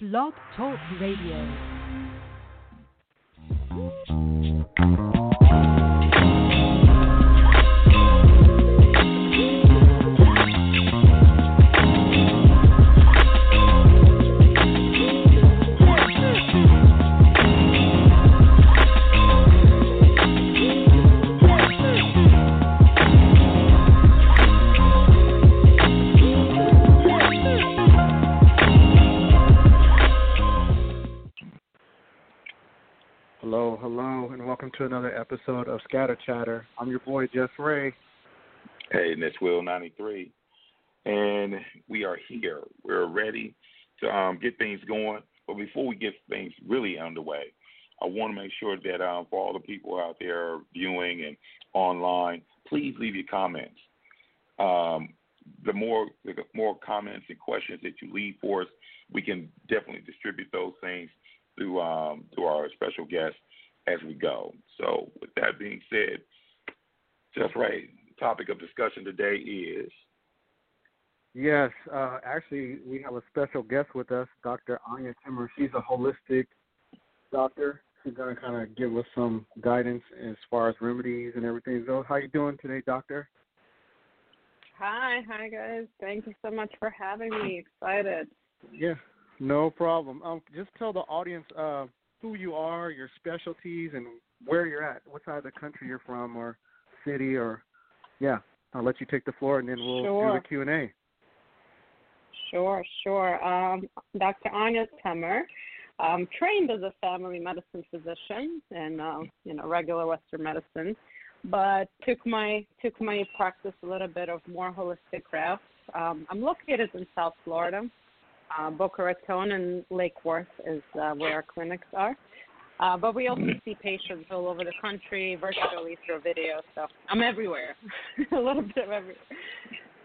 Blog Talk Radio. Of Scatter Chatter. I'm your boy Jussray. Hey, and it's Will ninety three, and we are here. We're ready to um, get things going. But before we get things really underway, I want to make sure that um, for all the people out there viewing and online, please leave your comments. Um, the more the more comments and questions that you leave for us, we can definitely distribute those things through um, our special guests as we go. So, with that being said, Jussray. Topic of discussion today is Yes, uh, actually, we have a special guest with us, Dr. Anya Temer. She's a holistic doctor. She's going to kind of give us some guidance as far as remedies and everything. So, how you doing today, doctor? Hi, hi guys. Thank you so much for having me. Excited. Yeah, no problem. Um, just tell the audience uh, who you are, your specialties, and where you're at. What side of the country you're from, or city, or yeah. I'll let you take the floor, and then we'll Sure. do the Q and A. Sure, sure. Um, Dr. Anya Temer, um, trained as a family medicine physician and uh, you know regular Western medicine, but took my took my practice a little bit of more holistic route. Um, I'm located in South Florida. Uh, Boca Raton and Lake Worth is uh, where our clinics are. Uh, but we also see patients all over the country virtually through video, so I'm everywhere, a little bit of everywhere.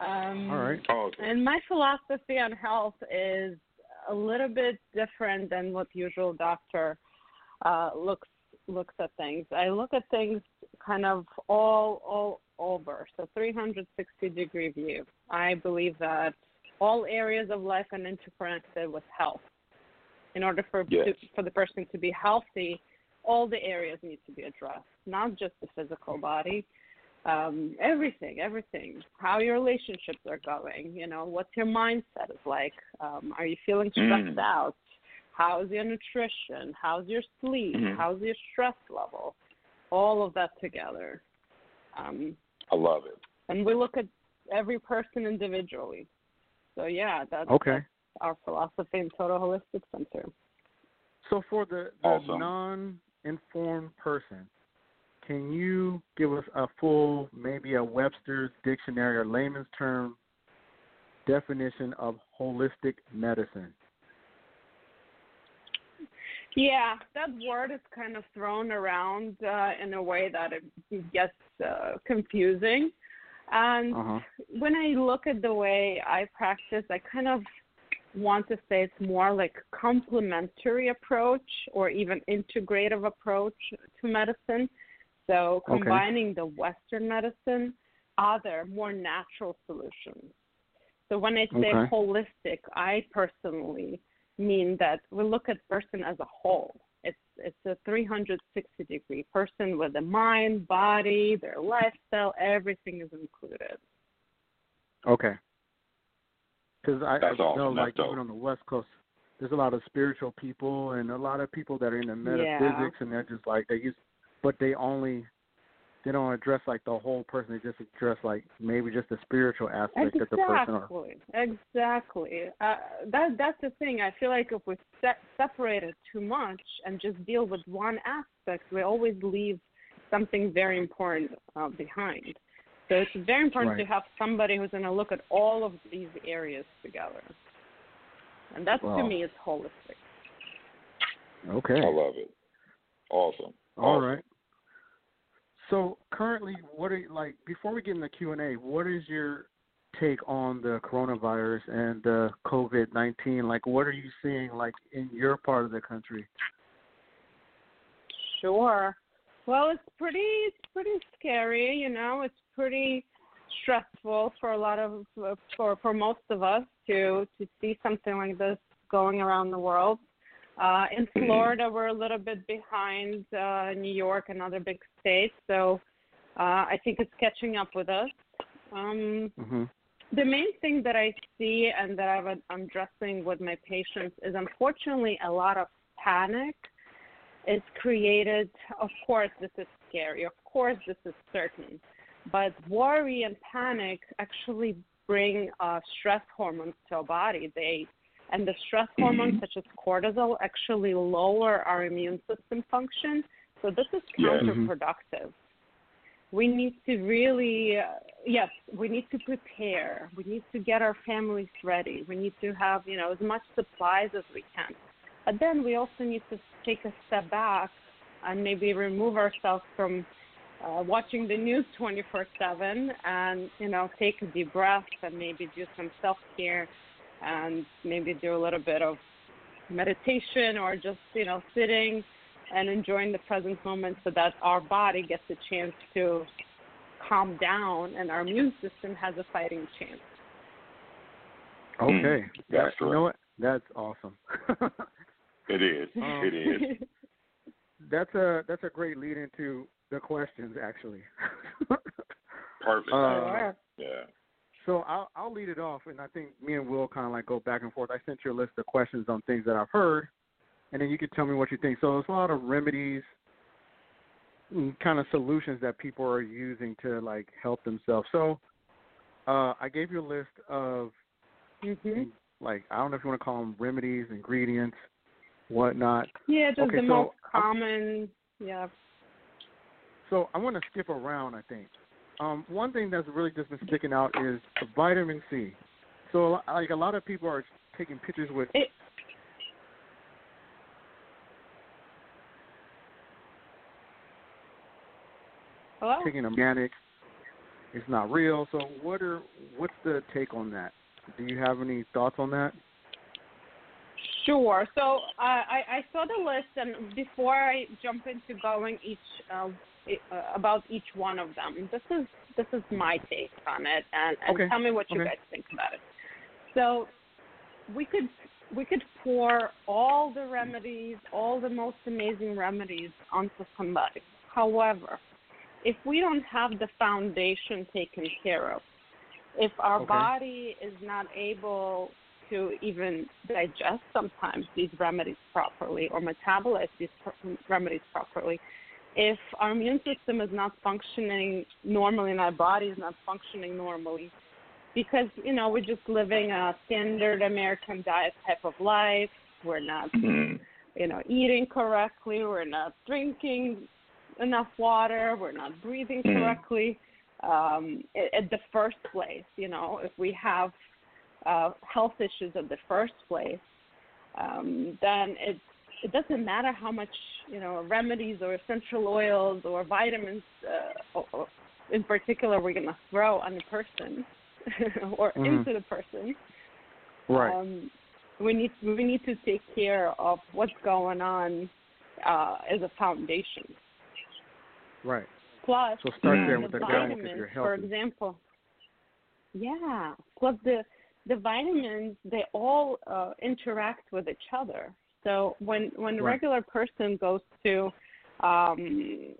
Um, All right. oh, and my philosophy on health is a little bit different than what the usual doctor uh, looks looks at things. I look at things kind of all all over, so 360 degree view. I believe that all areas of life and interconnected with health. In order for Yes. to, for the person to be healthy, all the areas need to be addressed, not just the physical body, um, everything, everything. How your relationships are going, you know, what's your mindset is like. Um, are you feeling stressed Mm. out? How's your nutrition? How's your sleep? Mhm. How's your stress level? All of that together. Um, I love it. and we look at every person individually. So yeah, that's, Okay. that's our philosophy in Total Holistic Center. So for the, the Awesome. non-informed person, can you give us a full, maybe a Webster's dictionary or layman's term definition of holistic medicine? Yeah, that word is kind of thrown around uh, in a way that it gets uh, confusing. And Uh-huh. when I look at the way I practice, I kind of want to say it's more like complementary approach or even integrative approach to medicine. So Okay. combining the Western medicine, other more natural solutions. So when I say Okay. holistic, I personally mean that we look at person as a whole. It's it's a 360 degree person with the mind, body, their lifestyle, everything is included. Okay. Because I, I That's know. That's like dope. even on the West Coast, there's a lot of spiritual people and a lot of people that are into metaphysics, and they're just like they use, but they only they don't address like the whole person. They just address like maybe just the spiritual aspect of the person. Or, Exactly, exactly. Uh, that that's the thing. I feel like if we se- separate it too much and just deal with one aspect, we always leave something very important uh, behind. So it's very important Right. to have somebody who's going to look at all of these areas together, and that to me is holistic. okay. I love it. Awesome. All Awesome. right. So currently, what are like before we get into the Q and A? What is your take on the coronavirus and the COVID nineteen? Like, what are you seeing like in your part of the country? Sure. Well, it's pretty it's pretty scary, you know. It's pretty stressful for a lot of for for most of us to to see something like this going around the world. Uh, in Mm-hmm. Florida, we're a little bit behind uh, New York and other big states, so uh, I think it's catching up with us. Um, hmm the main thing that I see and that I've, I'm addressing with my patients is unfortunately a lot of panic is created. Of course, this is scary. Of course, this is certain. But worry and panic actually bring uh, stress hormones to our body. They and the stress hormones such as cortisol actually lower our immune system function. So this is Yeah. Mhm. counterproductive. We need to really, uh, yes, we need to prepare. We need to get our families ready. We need to have, you know, as much supplies as we can. But then we also need to take a step back and maybe remove ourselves from uh, watching the news 24/7 and you know take a deep breath and maybe do some self-care and maybe do a little bit of meditation or just you know sitting and enjoying the present moment so that our body gets a chance to calm down and our immune system has a fighting chance. Okay. that's That- you know what? That's awesome. It is. Um, it is. that's a that's a great lead into the questions actually. Perfect. Uh, yeah. So I'll I'll lead it off, and I think me and Will kind of like go back and forth. I sent you a list of questions on things that I've heard, and then you can tell me what you think. So there's a lot of remedies, kind of solutions that people are using to like help themselves. So uh, I gave you a list of Mhm. like I don't know if you want to call them remedies, ingredients, whatnot. Yeah, just Okay, the so most I'm- common. Yeah. So I want to skip around. I think um, one thing that's really just been sticking out is vitamin C. So like a lot of people are taking pictures with It, Hello. taking organic. It's not real. So what are what's the take on that? Do you have any thoughts on that? Sure. So uh, I, I saw the list, and before I jump into going each uh, Uh, about each one of them, this is this is my take on it, and, and Okay. tell me what you Okay. guys think about it. So we could we could pour all the remedies, all the most amazing remedies onto somebody. However, if we don't have the foundation taken care of, if our Okay. body is not able to even digest sometimes these remedies properly or metabolize these remedies properly, if our immune system is not functioning normally and our body is not functioning normally, because you know we're just living a standard American diet type of life, we're not Mhm. you know, eating correctly, we're not drinking enough water, we're not breathing Mm. correctly. Um, at, at the first place, you know, if we have uh, health issues at the first place, um, then it it doesn't matter how much you know remedies or essential oils or vitamins, uh, or, in particular, we're gonna throw on the person or Mhm. into the person Right. um, we need we need to take care of what's going on uh, as a foundation. right. Plus, So start there the with the if vitamins, you're for example. Yeah. Plus the the vitamins they all uh, interact with each other. So when when a Right. regular person goes to, um,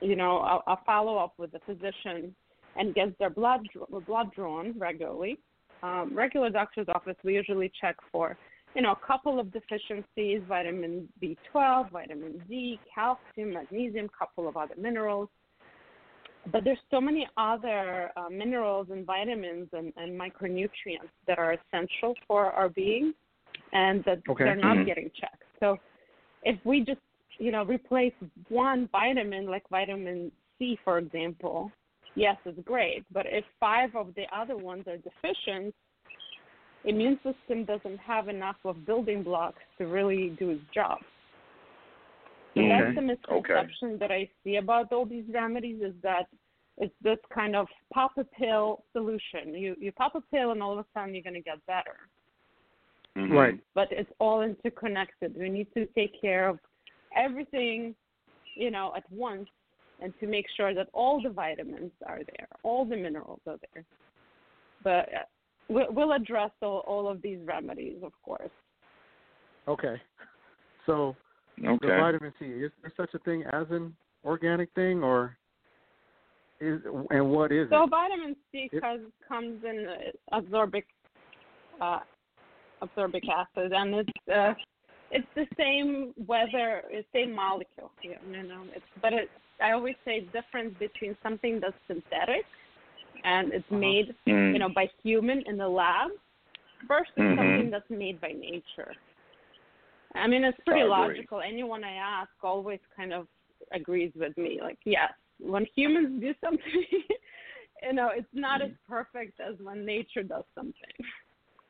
you know, a, a follow up with a physician and gets their blood blood drawn regularly, um, regular doctor's office we usually check for you know a couple of deficiencies: vitamin B12, vitamin D, calcium, magnesium, couple of other minerals but there's so many other uh, minerals and vitamins and, and micronutrients that are essential for our being and that Okay. they're not Mhm. getting checked. So if we just, you know, replace one vitamin like vitamin C, for example, yes, it's great. But if five of the other ones are deficient, immune system doesn't have enough of building blocks to really do its job. So Okay. that's the misconception that I see about all these remedies is that it's this kind of pop a pill solution. You you pop a pill and all of a sudden you're gonna get better. Mhm. Right. But it's all interconnected. We need to take care of everything, you know, at once and to make sure that all the vitamins are there, all the minerals are there. But uh, we- we'll address all, all of these remedies, of course. Okay. So Okay. the vitamin C is there such a thing as an organic thing, or is and what is So it? So vitamin C It- comes in uh, absorbic uh, absorbic acid, and it's uh, it's the same whether it's same molecule. You know, it's but it. I always say difference between something that's synthetic and it's Uh-huh. made Mm. you know by human in the lab versus Mhm. something that's made by nature. I mean, it's pretty logical. Anyone I ask always kind of agrees with me. Like, yes, when humans do something, you know, it's not as perfect as when nature does something.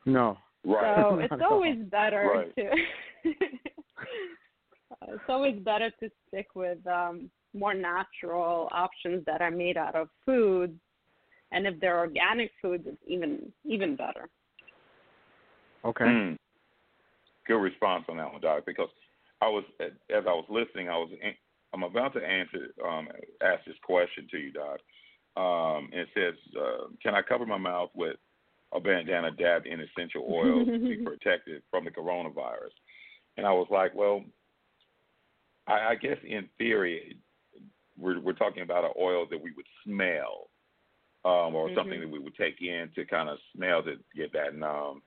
No. Right. So it's always better Right. to. It's always better to stick with um, more natural options that are made out of foods, and if they're organic foods, it's even even better. Okay. Mm. Good response on that one, Doc. Because I was, as I was listening, I was, I'm about to answer, um, ask this question to you, Doc. Um, and it says, uh, "Can I cover my mouth with a bandana dabbed in essential oils to be protected from the coronavirus?" And I was like, "Well, I, I guess in theory, we're we're talking about an oil that we would smell, um, or something Mhm. that we would take in to kind of smell to get that um,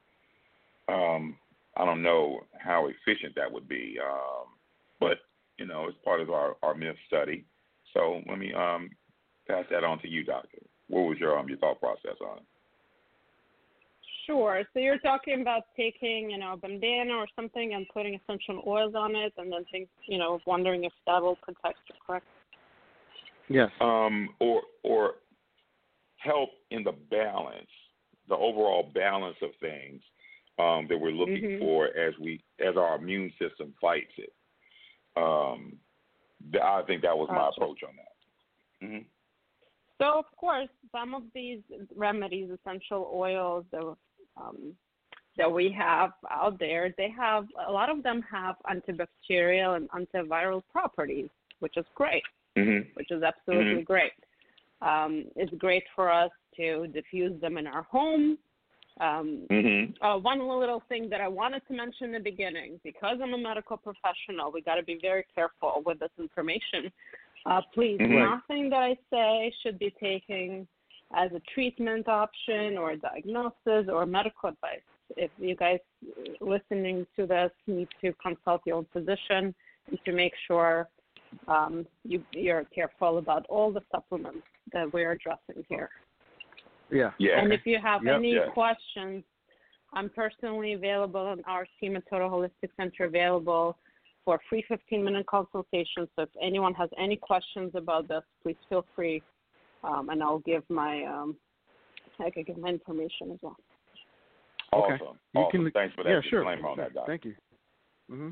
um, I don't know how efficient that would be, um, but you know, it's part of our, our myth study. So let me um, pass that on to you, Doctor. What was your um, your thought process on it? Sure. So you're talking about taking, you know, a bandana or something and putting essential oils on it, and then think, you know, wondering if that will protect you, correct? Yes. Um, or or help in the balance, the overall balance of things um, that we're looking Mhm. for as we as our immune system fights it. Um, th- I think that was my approach on that. hmm So of course, some of these remedies, essential oils that um, that we have out there, they have a lot of them have antibacterial and antiviral properties, which is great. hmm which is absolutely Mhm. great. Um, it's great for us to diffuse them in our home. Um, hmm uh, one little thing that I wanted to mention in the beginning, because I'm a medical professional, we got to be very careful with this information. Uh, please, Mhm. Nothing that I say should be taken as a treatment option or a diagnosis or medical advice. If you guys listening to this need to consult your own physician and to make sure um, you, you're careful about all the supplements that we're addressing here. Yeah. Yeah. And if you have Yep. any Yeah. questions, I'm personally available and our team at Total Holistic Center available for free 15 minute consultation. So if anyone has any questions about this, please feel free, um, and I'll give my um, I can give my information as well. Awesome. Okay. You awesome. can- Thanks for that yeah, sure. on that, Doc. Thank you. hmm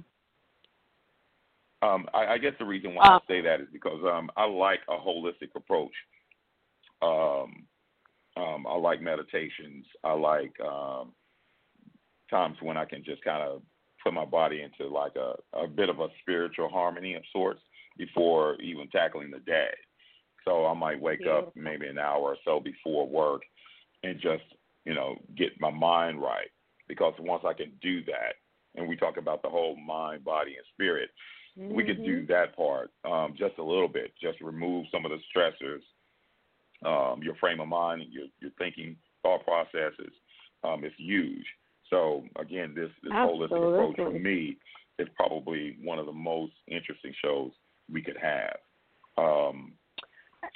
Um, I, I guess the reason why Uh, I say that is because um, I like a holistic approach. Um, um, I like meditations. I like um, times when I can just kind of put my body into like a, a bit of a spiritual harmony of sorts before even tackling the day. So I might wake up maybe an hour or so before work and just, you know, get my mind right. Because once I can do that, and we talk about the whole mind, body, and spirit, we could do that part um, just a little bit. Just remove some of the stressors, um, your frame of mind, your your thinking, thought processes. Um, it's huge. So again, this this holistic approach for me is probably one of the most interesting shows we could have. Um,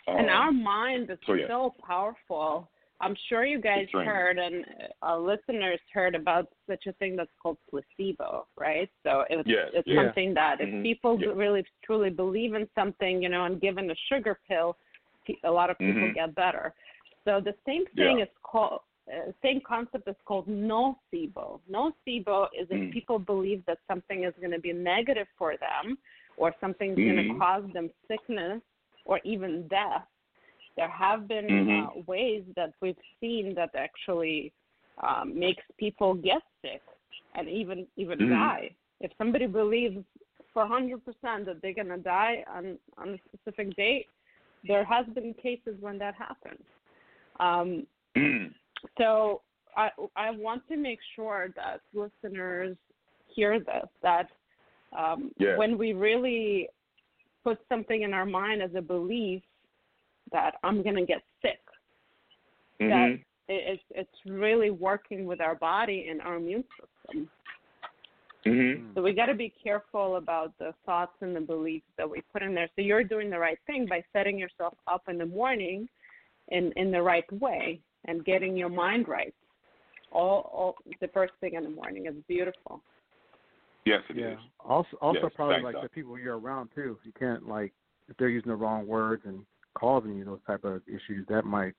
and um, our mind is so, yeah. so powerful. I'm sure you guys heard and our listeners heard about such a thing that's called placebo, right? So it's Yes, it's yeah. something that if Mhm, people yeah. really truly believe in something, you know, and given a sugar pill, pe- a lot of people Mhm. get better. So the same thing is called uh, same concept is called nocebo. Nocebo is if Mm. people believe that something is going to be negative for them or something's going to cause them sickness or even death. There have been Mhm. uh, ways that we've seen that actually um, makes people get sick and even even Mhm. die. If somebody believes for 100% that they're going to die on on a specific date, there has been cases when that happens. Um, mm, so I I want to make sure that listeners hear this that um, Yes. when we really put something in our mind as a belief that I'm going to get sick, Mhm. that it, it's it's really working with our body and our immune system. Mhm. So we got to be careful about the thoughts and the beliefs that we put in there. So you're doing the right thing by setting yourself up in the morning in in the right way and getting your mind right. All, all the first thing in the morning is beautiful. Yes, it is. Yeah. Also, also Yes, probably like Doc. the people you're around too. You can't like if they're using the wrong words and causing you those type of issues, that might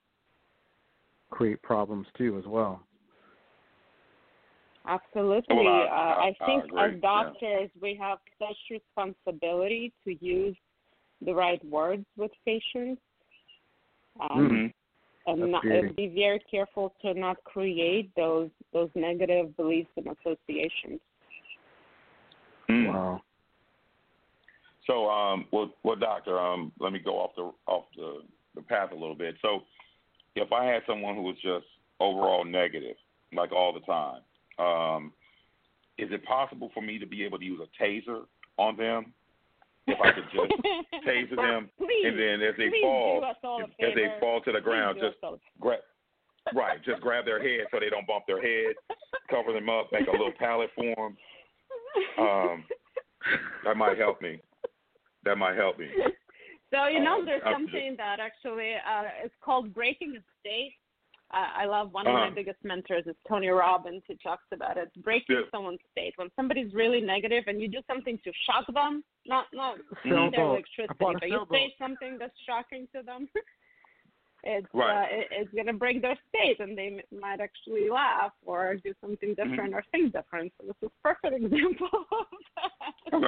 create problems too as well. Absolutely. Well, I- uh, I- I I think agree, as yeah. doctors, we have such responsibility to use the right words with patients. Um, Mhm. and, not, and be very careful to not create those those negative beliefs and associations. Mm. Wow. So, um, well, well, doctor, um, let me go off the off the, the path a little bit. So, if I had someone who was just overall negative, like all the time, um, is it possible for me to be able to use a taser on them? If I could just taser them, please, and then as they fall, do us all a as they fall to the ground, just grab, right, just grab their head so they don't bump their head, cover them up, make a little pallet for them. Um, that might help me. That might help me. So you know, Um, there's I'm something that actually uh, it's called breaking a state. Uh, I love one of my Uh-huh. biggest mentors is Tony Robbins who talks about it. Breaking Yeah. someone's state when somebody's really negative and you do something to shock them, not not their electricity, but you say something that's shocking to them. It's Right. uh, it, it's gonna break their state, and they m- might actually laugh or do something Mm-hmm. different or think different. So this is a perfect example of that. Okay.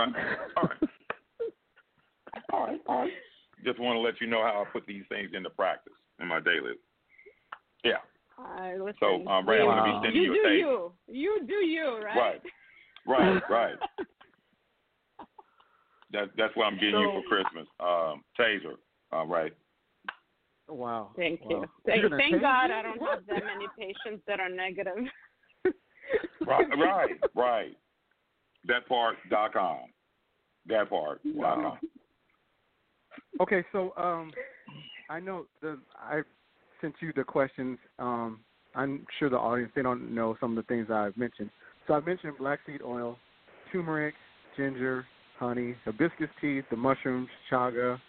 All right. All right. All right. Just want to let you know how I put these things into practice in my daily. Yeah. Uh, listen, So, um, Ray, I'm gonna be sending you you a do tape. you. You do you, right? Right. Right. Right. That, that's what I'm getting you for Christmas. Um, taser. All right. Wow. Thank wow. you. Thank, thank God me? I don't What? have that many patients that are negative. Right. Right. Right. That part. Dot com. That part. Dot Wow. com. Okay, so um, I know the I sent you the questions. Um, I'm sure the audience they don't know some of the things I've mentioned. So I've mentioned black seed oil, turmeric, ginger, honey, hibiscus tea, the mushrooms, chaga,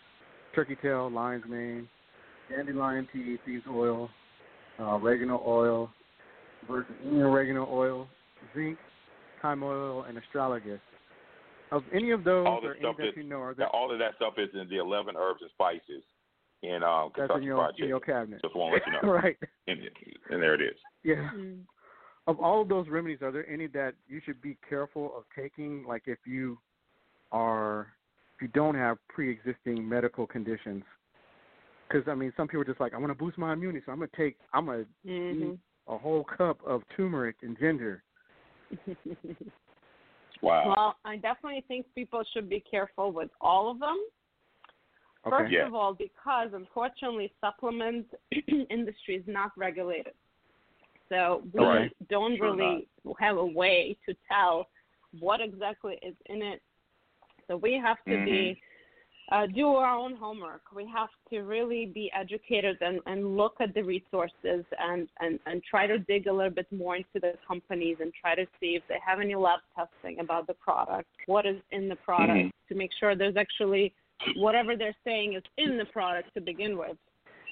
turkey tail, lion's mane, dandelion tea, seeds oil, uh, oregano oil, virgin oregano oil, zinc, thyme oil, and astragalus. Of any of those All the or any that that- you know, are there, all of that stuff is in the 11 herbs and spices in um, that's in your, Fried in your cabinet. Just want to let you know. right. and, and there it is. Yeah. Mm. Of all of those remedies, are there any that you should be careful of taking? Like if you are, if you don't have pre-existing medical conditions, because I mean, some people are just like, I want to boost my immunity, so I'm gonna take, I'm gonna hmm eat a whole cup of turmeric and ginger. Wow. well, I definitely think people should be careful with all of them. Okay. First Yeah. of all, because unfortunately, supplement industry is not regulated, so we Right. don't Sure really have a way to tell what exactly is in it. So we have to be uh, do our own homework. We have to really be educated and, and look at the resources and, and, and try to dig a little bit more into the companies and try to see if they have any lab testing about the product, what is in the product, Mhm. to make sure there's actually whatever they're saying is in the product to begin with.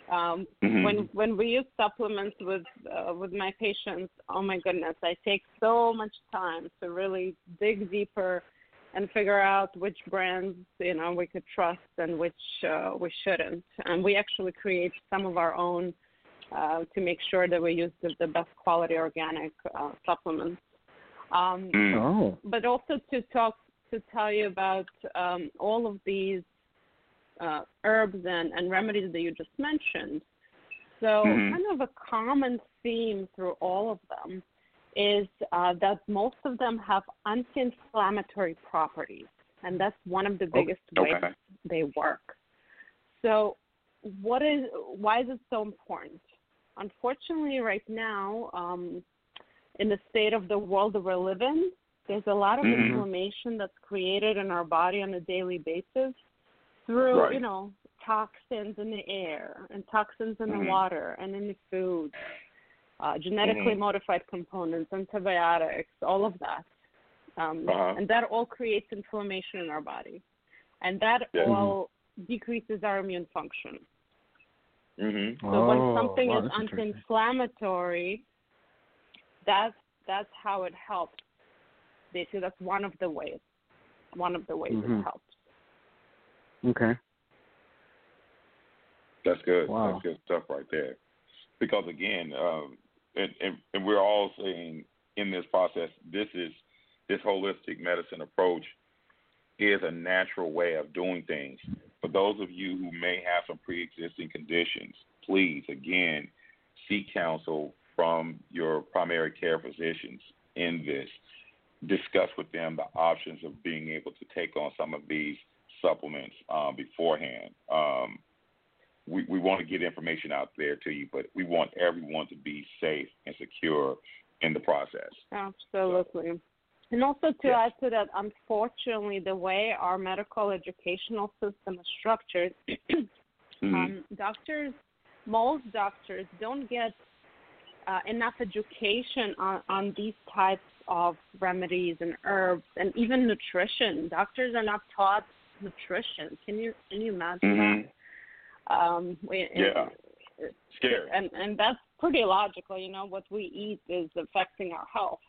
Um, Mhm. When when we use supplements with uh, with my patients, oh my goodness, I take so much time to really dig deeper and figure out which brands you know we could trust and which uh, we shouldn't. And we actually create some of our own uh, to make sure that we use the, the best quality organic uh, supplements. Um, Mm. Oh. but also to talk to tell you about um, all of these uh, herbs and, and remedies that you just mentioned. So, Mhm. kind of a common theme through all of them is uh, that most of them have anti-inflammatory properties, and that's one of the biggest ways they work. So, what is why is it so important? Unfortunately, right now, um, in the state of the world that we're living, There's a lot of Mhm. inflammation that's created in our body on a daily basis through, Right. you know, toxins in the air and toxins in Mhm. the water and in the food, uh, genetically Mhm. modified components, antibiotics, all of that. Um, Uh-huh. And that all creates inflammation in our body. And that Yeah. all decreases our immune function. Mhm. So Oh, when something wow, is anti-inflammatory, that's that's how it helps. Basically, that's one of the ways. One of the ways Mhm. it helps. Okay. That's good. Wow. That's good stuff right there. Because again, um, and, and and we're all saying in this process, this is this holistic medicine approach is a natural way of doing things. For those of you who may have some pre-existing conditions, please again seek counsel from your primary care physicians in this. Discuss with them the options of being able to take on some of these supplements um, beforehand. Um, we, we want to get information out there to you, but we want everyone to be safe and secure in the process. Absolutely. And also to Yes. add to that, unfortunately, the way our medical educational system is structured, Mhm. um, doctors, most doctors don't get uh, enough education on, on these types of remedies and herbs and even nutrition. Doctors are not taught nutrition. Can you can you imagine Mhm. that? Um, we, Yeah. Scary. and and that's pretty logical. You know, what we eat is affecting our health.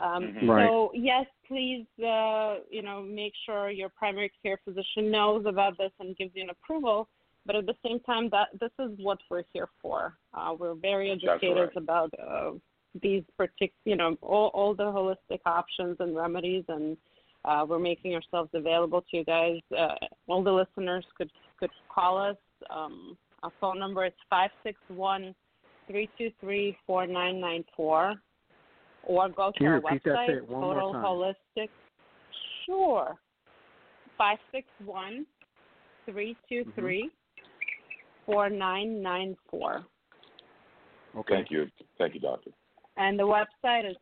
Um, Mhm. Right. So yes, please, uh, you know, make sure your primary care physician knows about this and gives you an approval. But at the same time, that this is what we're here for. Uh, we're very educated right. about uh, these partic, you know, all, all the holistic options and remedies, and uh, we're making ourselves available to you guys. Uh, all the listeners could could call us. Um, our phone number is five six one three two three four nine nine four, or go to Can you our repeat that website, bit one more Total time? Holistic. Sure. Five six one three two three four nine nine four, Okay. Thank you. Thank you, doctor. and the website is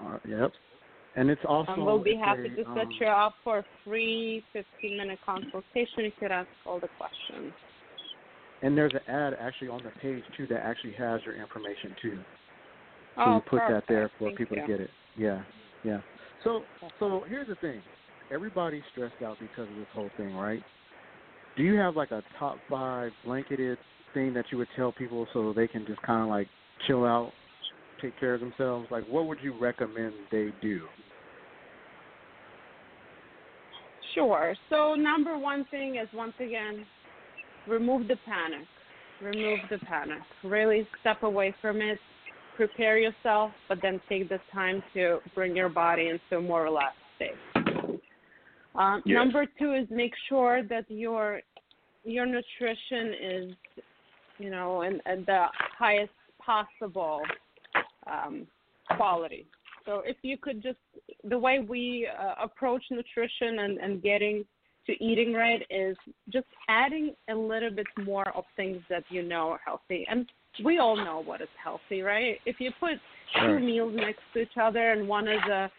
Uh, yep. And it's also. Um, we'll be happy a, to set um, you up for a free 15 minute consultation. You could ask all the questions. And there's an ad actually on the page too that actually has your information too. So oh, you put that there for Thank people you. to get it. Yeah, yeah. So, so here's the thing. Everybody's stressed out because of this whole thing, right? Do you have like a top five blanketed thing that you would tell people so they can just kind of like chill out, take care of themselves? Like, what would you recommend they do? Sure. So number one thing is once again, remove the panic. Remove the panic. Really step away from it. Prepare yourself, but then take the time to bring your body into a more relaxed state. Um, Yes. Number two is make sure that your your nutrition is, you know, in, in the highest possible um, quality. So if you could just the way we uh, approach nutrition and, and getting to eating right is just adding a little bit more of things that you know are healthy. And we all know what is healthy, right? If you put two meals next to each other and one is a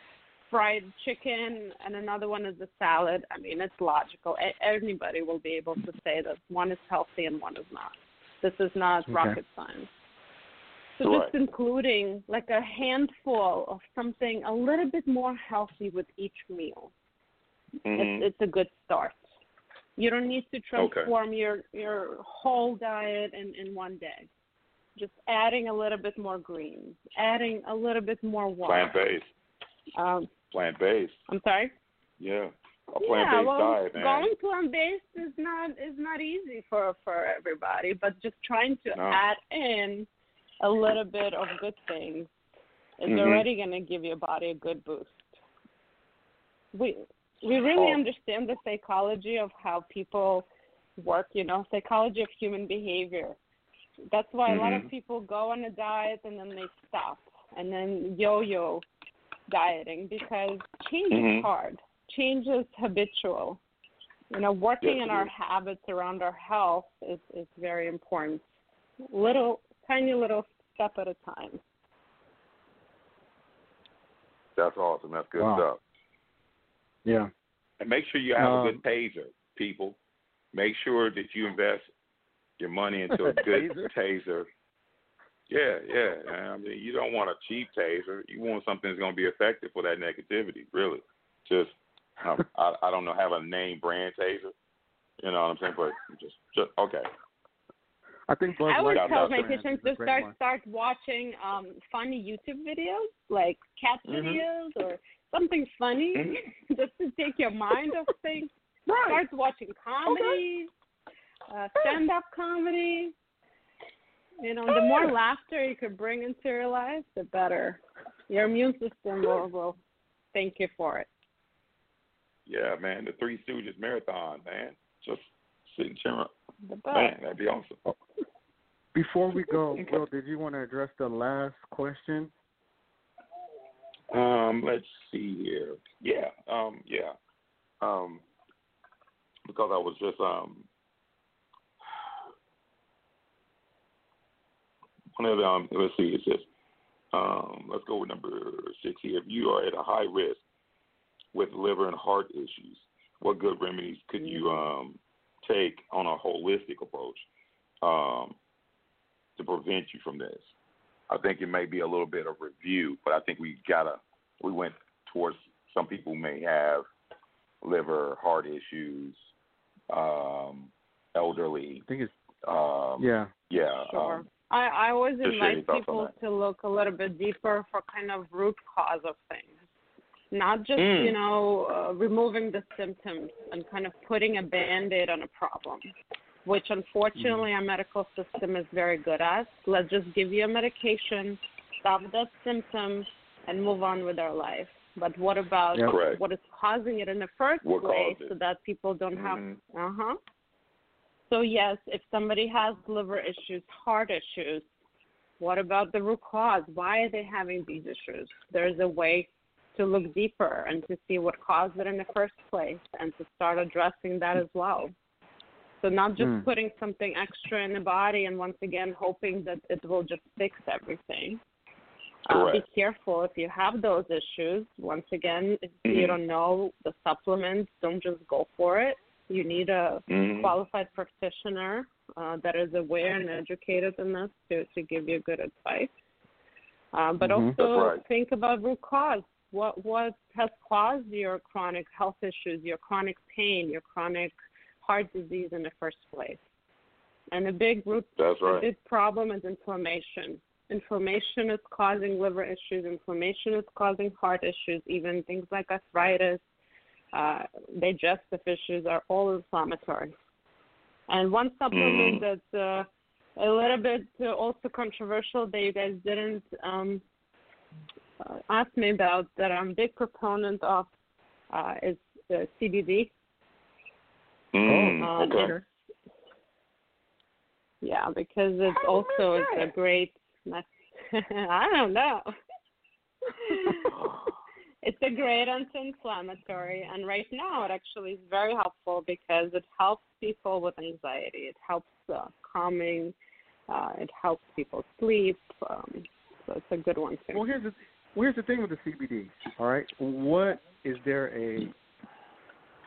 fried chicken and another one is a salad, I mean, it's logical. Anybody will be able to say that one is healthy and one is not. This is not Okay. rocket science. So Right. just including like a handful of something a little bit more healthy with each meal. Mhm. It's, it's a good start. You don't need to transform your your whole diet in in one day. Just adding a little bit more greens, adding a little bit more water. Plant based. Um, Plant based. I'm sorry. Yeah. A plant yeah, based well, diet, man. going plant based is not is not easy for for everybody, but just trying to No. add in a little bit of good things is Mhm. already going to give your body a good boost. We we really Oh. understand the psychology of how people work, you know, psychology of human behavior. That's why a lot of Mhm. people go on a diet and then they stop and then yo-yo dieting because change Mhm. is hard. Change is habitual. You know, working Yes, in our habits around our health is is very important. Little tiny little step at a time. That's awesome. That's good Wow. stuff. Yeah. And make sure you have Um, a good taser, people. Make sure that you invest your money into a good Taser? taser. Yeah, yeah. I mean, you don't want a cheap taser. You want something that's going to be effective for that negativity. Really, just um, I, I don't know, have a name brand taser. You know what I'm saying? But just, just okay. I think Buzz I would tell my patients to start one. start watching um funny YouTube videos, like cat Mhm. videos or something funny, Mhm. just to take your mind off things. Right. Start watching comedy, uh, stand up comedy. You know, the more laughter you can bring into your life, the better. Your immune system will, will thank you for it. Yeah, man. The Three Stooges marathon, man. Just sitting. The best. Man, that'd be awesome. Before we go, Will, did you want to address the last question? Um, let's see here. Yeah, um, yeah. Um, because I was just um one of the um let's see, it says um let's go with number six here. If you are at a high risk with liver and heart issues, what good remedies could you um take on a holistic approach um to prevent you from this? I think it may be a little bit of review, but I think we gotta we went towards some people may have liver, heart issues, um, elderly. I think it's Um, yeah. yeah. Sure. Um, I, I always just share your invite people to look a little bit deeper for kind of root cause of things. Not just, Mm. you know, uh, removing the symptoms and kind of putting a band aid on a problem, which unfortunately our medical system is very good at. Let's just give you a medication, stop that symptom, and move on with our life. But what about. Correct. what is causing it in the first What place so that people don't have mhm. uh huh. So yes, if somebody has liver issues, heart issues, what about the root cause? Why are they having these issues? There's a way to look deeper and to see what caused it in the first place and to start addressing that as well. So not just Mm. putting something extra in the body and once again hoping that it will just fix everything. Uh, be careful if you have those issues. Once again, if you Mhm. don't know the supplements, don't just go for it. You need a Mhm. qualified practitioner uh, that is aware and educated in this to, to give you good advice. Uh, but Mhm. also right. think about root cause. What what has caused your chronic health issues, your chronic pain, your chronic heart disease in the first place? And a big root That's a right. big problem is inflammation. Inflammation is causing liver issues. Inflammation is causing heart issues. Even things like arthritis, uh, digestive issues are all inflammatory. And one supplement Mm. that's uh, a little bit uh, also controversial that you guys didn't um, uh, ask me about that I'm a big proponent of uh, is uh, CBD. Mm, Um, okay. Yeah, because it's also it's a great. I don't know. it's a great anti-inflammatory, and right now it actually is very helpful because it helps people with anxiety. It helps uh, calming. Uh, it helps people sleep. Um, so it's a good one too. Well, here's the well, here's the thing with the CBD. All right, what is there a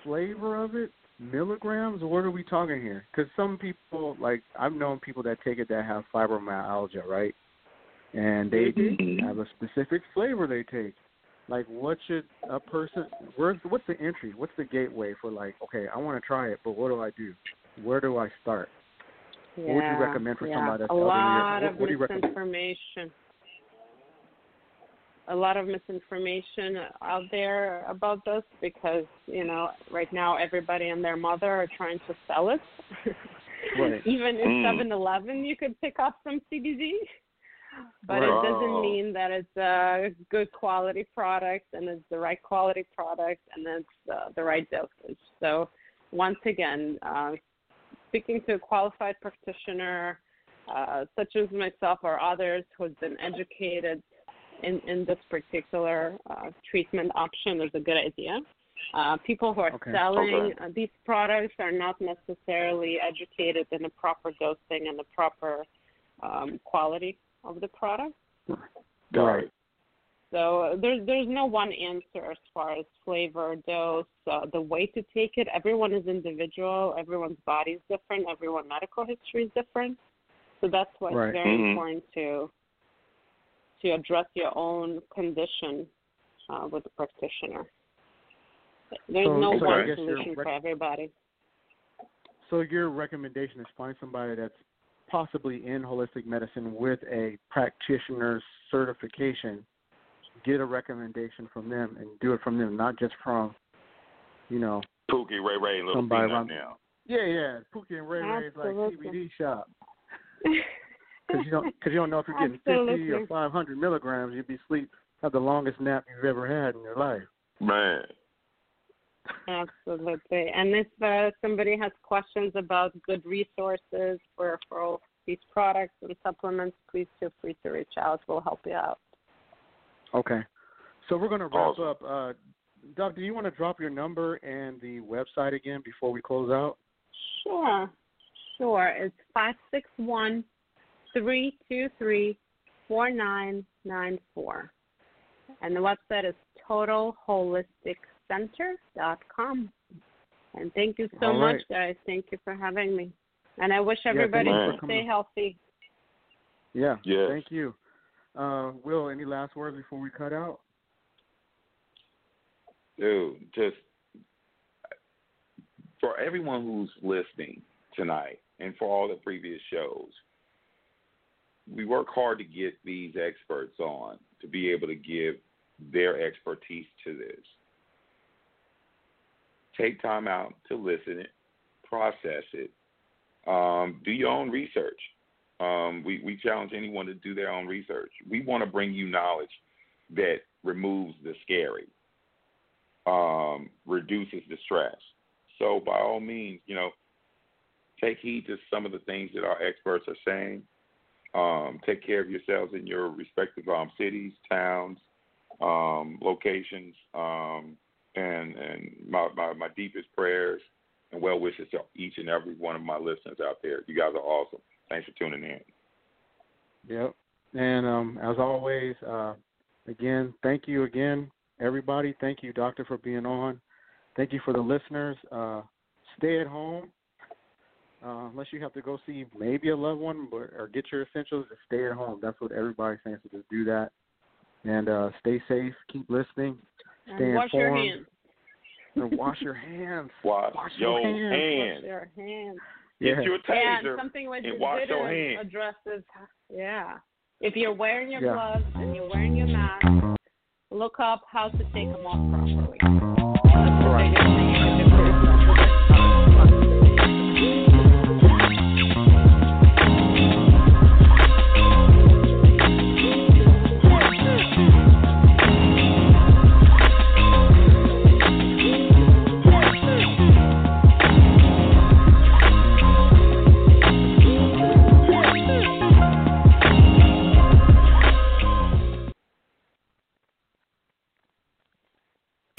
flavor of it? Milligrams? What are we talking here? Because some people, like I've known people that take it that have fibromyalgia, right? And they Mhm. have a specific flavor they take. Like, what should a person? Where's what's the entry? What's the gateway for like? Okay, I want to try it, but what do I do? Where do I start? yeah, what would you recommend for yeah. somebody that's a lot what- of what do you misinformation. A lot of misinformation out there about this because you know right now everybody and their mother are trying to sell it. Right. Even in mm. Eleven, you could pick up some CBD, but it doesn't mean that it's a good quality product and it's the right quality product and it's uh, the right dosage. So once again, uh, speaking to a qualified practitioner uh, such as myself or others who's been educated in, in this particular uh, treatment option is a good idea. Uh, people who are Okay. selling Okay. uh, these products are not necessarily educated in the proper dosing and the proper um, quality of the product. Right. So there's there's no one answer as far as flavor, dose, uh, the way to take it. Everyone is individual. Everyone's body is different. Everyone's medical history is different. So that's why Right. it's very Mhm. important to to address your own condition uh, with the practitioner. There's So- no so one solution rec- for everybody. So your recommendation is find somebody that's possibly in holistic medicine with a practitioner's certification, get a recommendation from them and do it from them, not just from, you know, Pookie, Ray Ray, Little Somebody Peanut now. yeah, yeah, Pookie and Ray Ray's like Absolutely. CBD shop. Because you don't, cause you don't know if you're getting 50 Absolutely. or 500 milligrams, you'd be sleep have the longest nap you've ever had in your life. Man. Absolutely. And if uh, somebody has questions about good resources for, for all these products and supplements, please feel free to reach out. We'll help you out. Okay. So we're going to wrap Awesome. up. Uh, Doc, do you want to drop your number and the website again before we close out? Sure. Sure. It's five six one three two three four nine nine four. And the website is totalholisticcenter.com. And thank you so All much, right. guys. Thank you for having me. And I wish everybody you to for stay healthy. Yeah. Yes. Thank you. Uh, Will, any last words before we cut out? Dude, just for everyone who's listening tonight and for all the previous shows, we work hard to get these experts on to be able to give their expertise to this. Take time out to listen it, process it, um, do your own research. Um, we, we challenge anyone to do their own research. We want to bring you knowledge that removes the scary um, reduces the stress. So by all means, you know, take heed to some of the things that our experts are saying. Um, take care of yourselves in your respective um, cities, towns, um, locations, um, and and my, my my deepest prayers and well wishes to each and every one of my listeners out there. You guys are awesome. Thanks for tuning in. Yep. And um, as always, uh, again, thank you again, everybody. Thank you, Doctor, for being on. Thank you for the listeners. Uh, stay at home. Uh, unless you have to go see maybe a loved one but, or get your essentials, just stay at home. That's what everybody's saying, so just do that. And uh, stay safe. Keep listening. Stay and wash your hands. And wash your hands. Wash, Wash your your hands. hands. Wash your hands. Get Yeah. your And taser. something which and wash your hands. Addresses, yeah. If you're wearing your Yeah. gloves and you're wearing your mask, look up how to take them off properly. That's the Right.